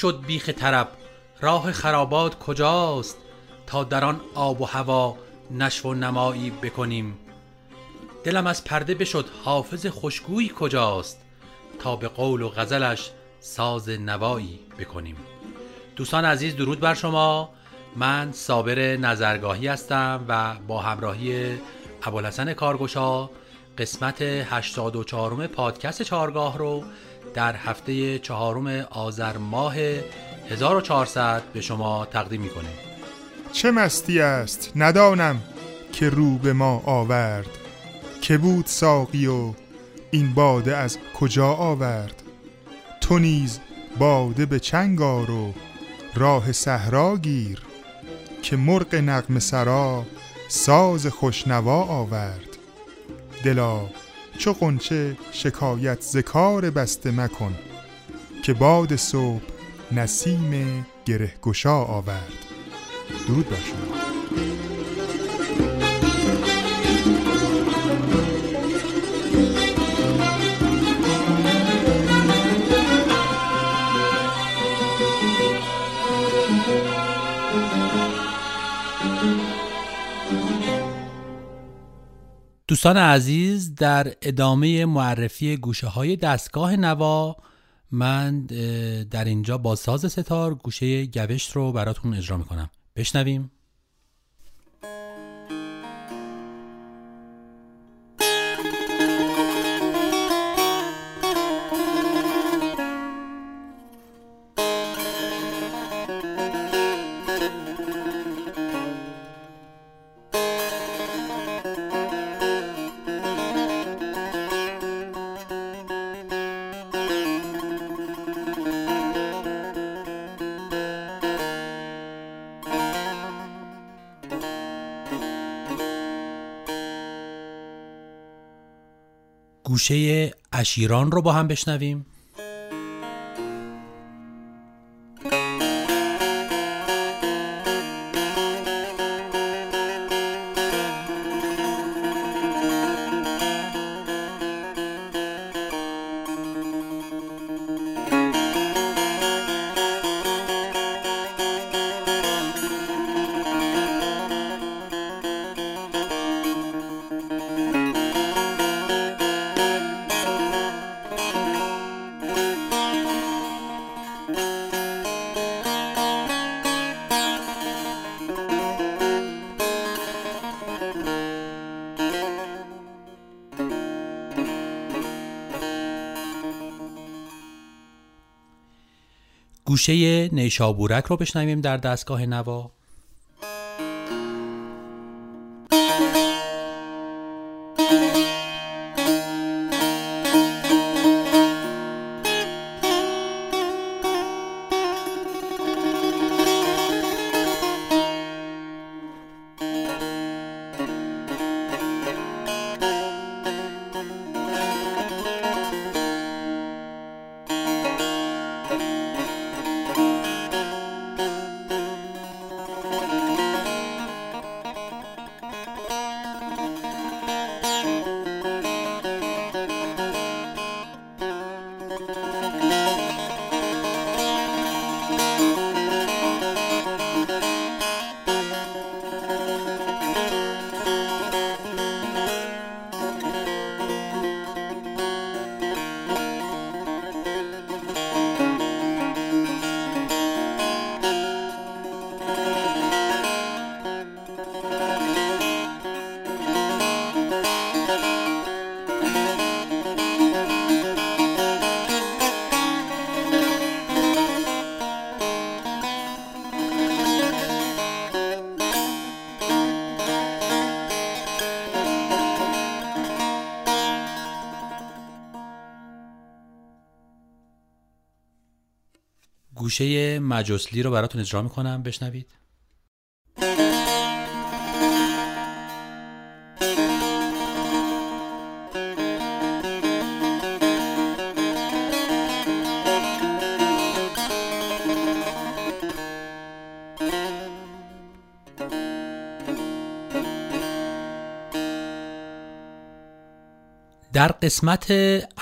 شد بیخ طرب راه خرابات کجاست تا در آن آب و هوا نشو و نمایی بکنیم؟ دلم از پرده بشد حافظ خوشگویی کجاست تا به قول و غزلش ساز نوایی بکنیم؟ دوستان عزیز درود بر شما. من صابر نظرگاهی هستم و با همراهی ابوالحسن کارگشا قسمت 84 پادکست چارگاه رو در هفته چهارم آذر ماه 1400 به شما تقدیم می‌کنیم. چه مستی است ندانم که رو به ما آورد. که بود ساقی و این باده از کجا آورد؟ تو نیز باده به چنگار و راه صحرا گیر که مرغ نغم سرا ساز خوشنوا آورد. دلا چو قنچه شکایت زکار بسته مکن که باد صبح نسیم گره گشا آورد. درود شما. دوستان عزیز در ادامه معرفی گوشه های دستگاه نوا من در اینجا با ساز ستار گوشه گوشت رو براتون اجرا می‌کنم. بشنویم. گوشه اشیران رو با هم بشنویم. گوشه نیشابورک رو بشنویم در دستگاه نوا. گوشه مجسلی رو براتون اجرا می‌کنم. بشنوید. در قسمت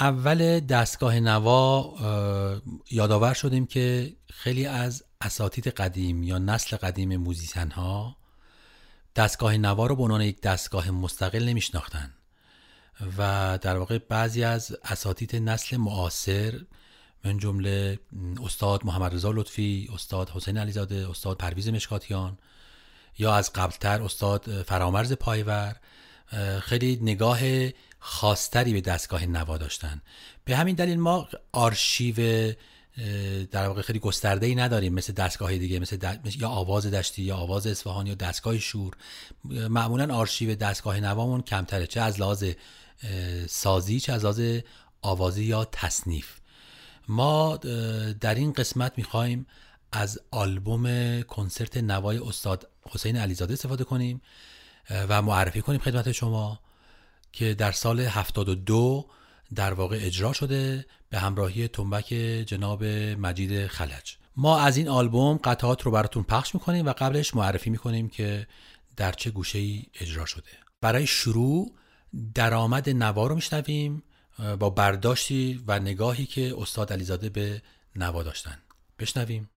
اول دستگاه نوا یادآور شدیم که خیلی از اساتید قدیم یا نسل قدیم موزیسن ها دستگاه نوا رو به عنوان یک دستگاه مستقل نمیشناختن و در واقع بعضی از اساتید نسل معاصر من جمله استاد محمد رضا لطفی استاد حسین علیزاده استاد پرویز مشکاتیان یا از قبلتر استاد فرامرز پایور خیلی نگاه خاصتری به دستگاه نوا داشتن. به همین دلیل ما آرشیو در واقع خیلی گسترده ای نداریم. مثل دستگاه دیگه مثل, یا آواز دشتی یا آواز اصفهان یا دستگاه شور. معمولا آرشیو دستگاه نوامون کمتره چه از لحاظ سازی چه از لحاظ آوازی یا تصنیف. ما در این قسمت می‌خوایم از آلبوم کنسرت نوای استاد حسین علیزاده استفاده کنیم و معرفی کنیم خدمت شما. که در سال 72 در واقع اجرا شده به همراهی تنبک جناب مجید خلج. ما از این آلبوم قطعات رو براتون پخش می‌کنیم و قبلش معرفی می‌کنیم که در چه گوشه ای اجرا شده. برای شروع درآمد نوا رو میشنویم با برداشتی و نگاهی که استاد علیزاده به نوا داشتن. بشنویم.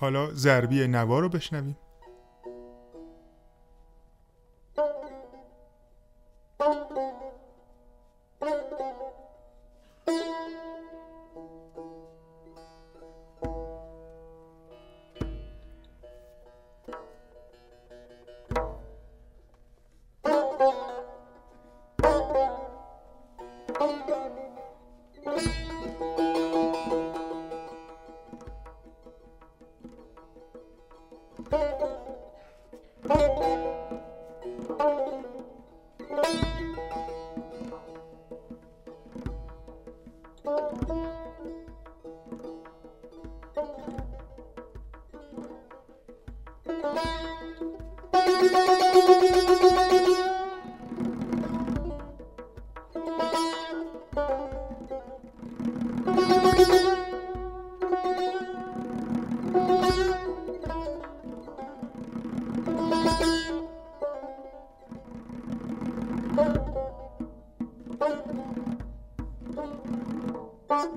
حالا ضربی نوا رو بشنویم.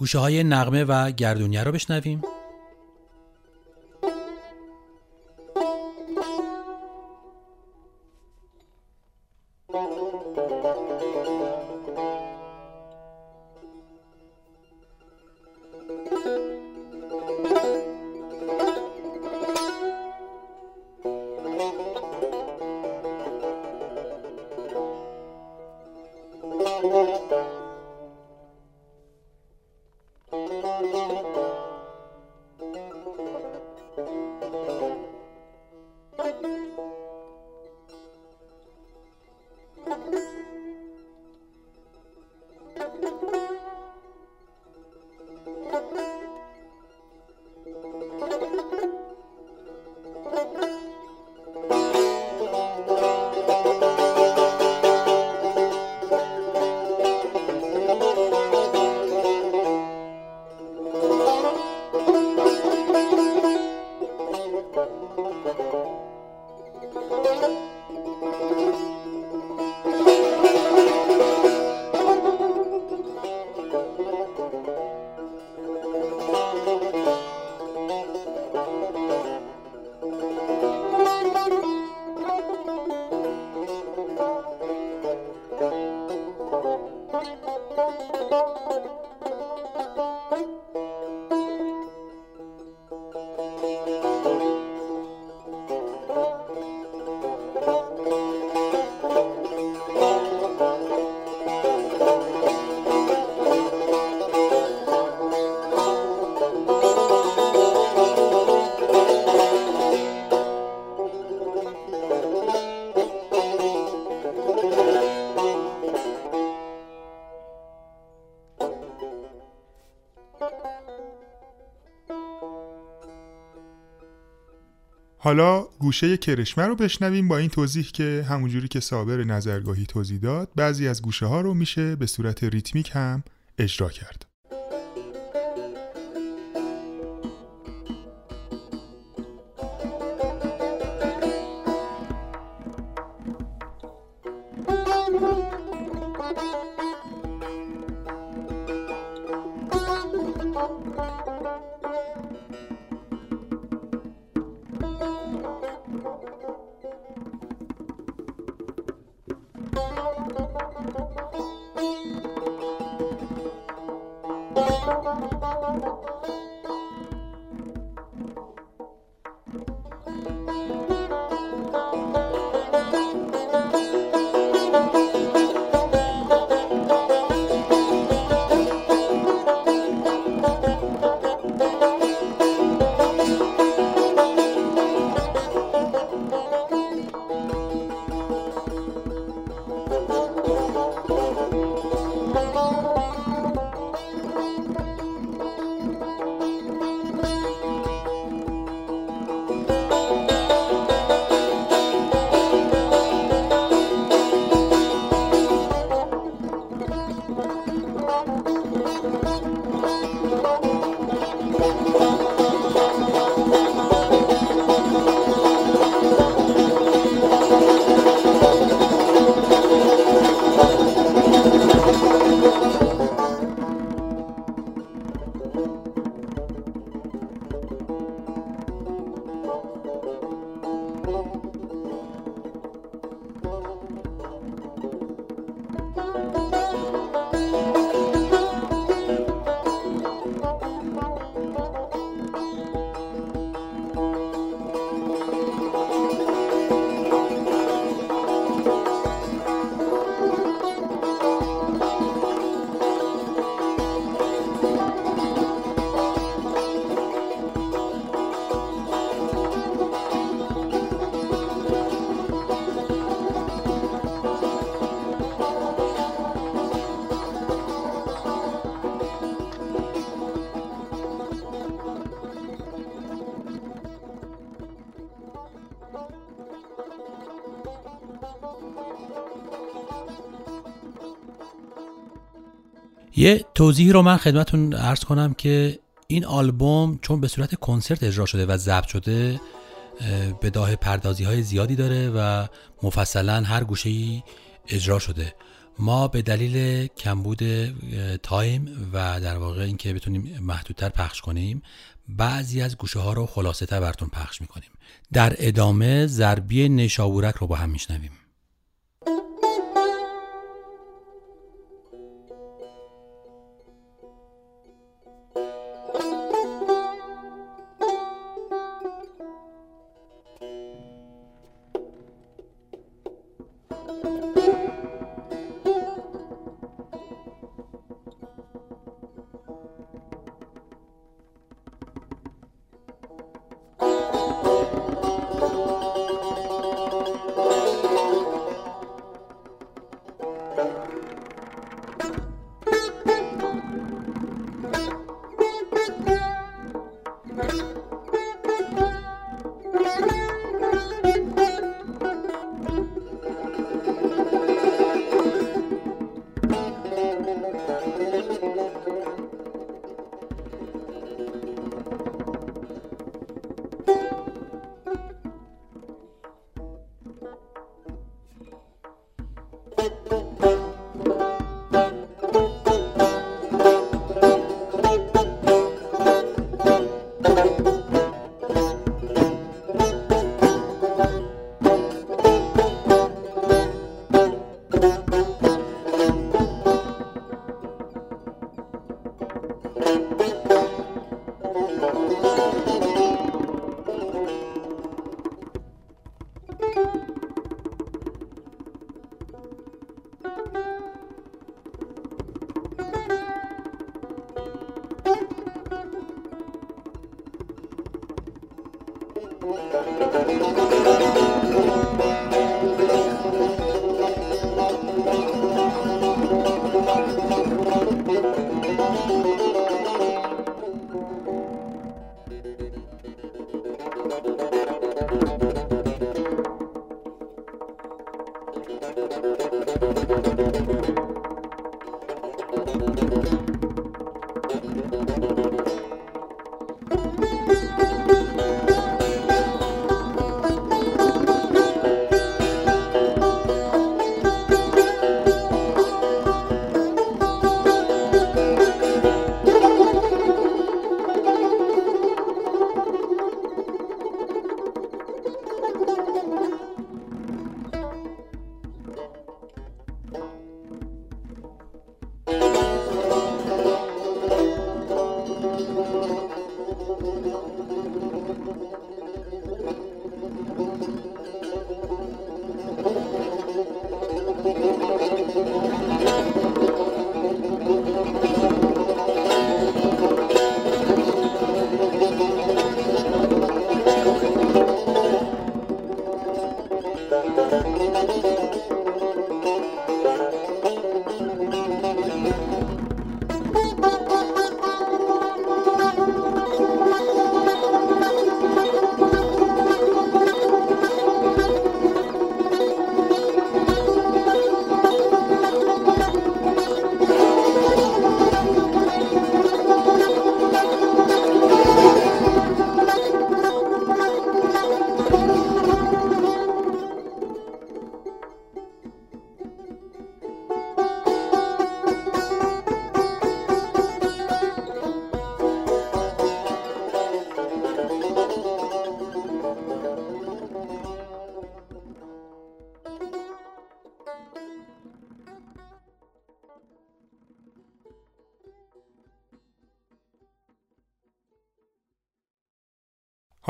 گوشه های نغمه و گردونیه رو بشنویم. حالا گوشه کرشمه رو بشنویم با این توضیح که همونجوری که صابر نظرگاهی توضیح داد بعضی از گوشه ها رو میشه به صورت ریتمیک هم اجرا کرد. توضیحی رو من خدمتون ارز کنم که این آلبوم چون به صورت کنسرت اجرا شده و ضبط شده به داه پردازی های زیادی داره و مفصلا هر گوشه ای اجرا شده. ما به دلیل کمبود تایم و در واقع اینکه بتونیم محدودتر پخش کنیم بعضی از گوشه ها رو خلاصه تر براتون پخش می‌کنیم. در ادامه ضربی نشابورک رو با هم میشنویم.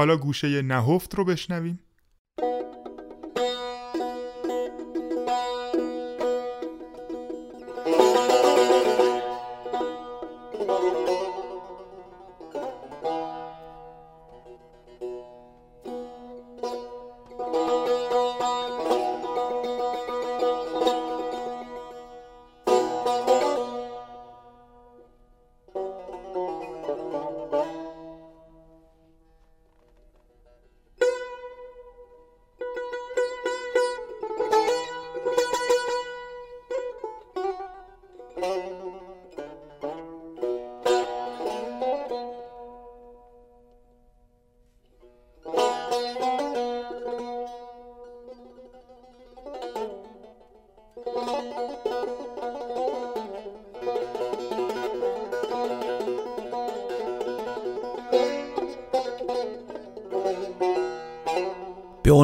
حالا گوشه نهفت رو بشنویم.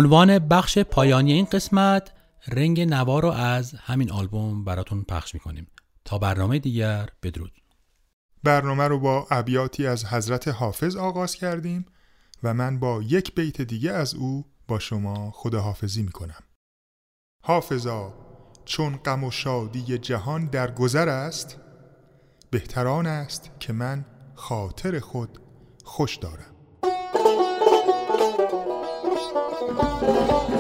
عنوان بخش پایانی این قسمت رنگ نوا رو از همین آلبوم براتون پخش می‌کنیم. تا برنامه دیگر بدرود. برنامه رو با ابیاتی از حضرت حافظ آغاز کردیم و من با یک بیت دیگه از او با شما خداحافظی می‌کنم. حافظا چون غم و شادی جهان در گذر است بهتران است که من خاطر خود خوش دارم. Música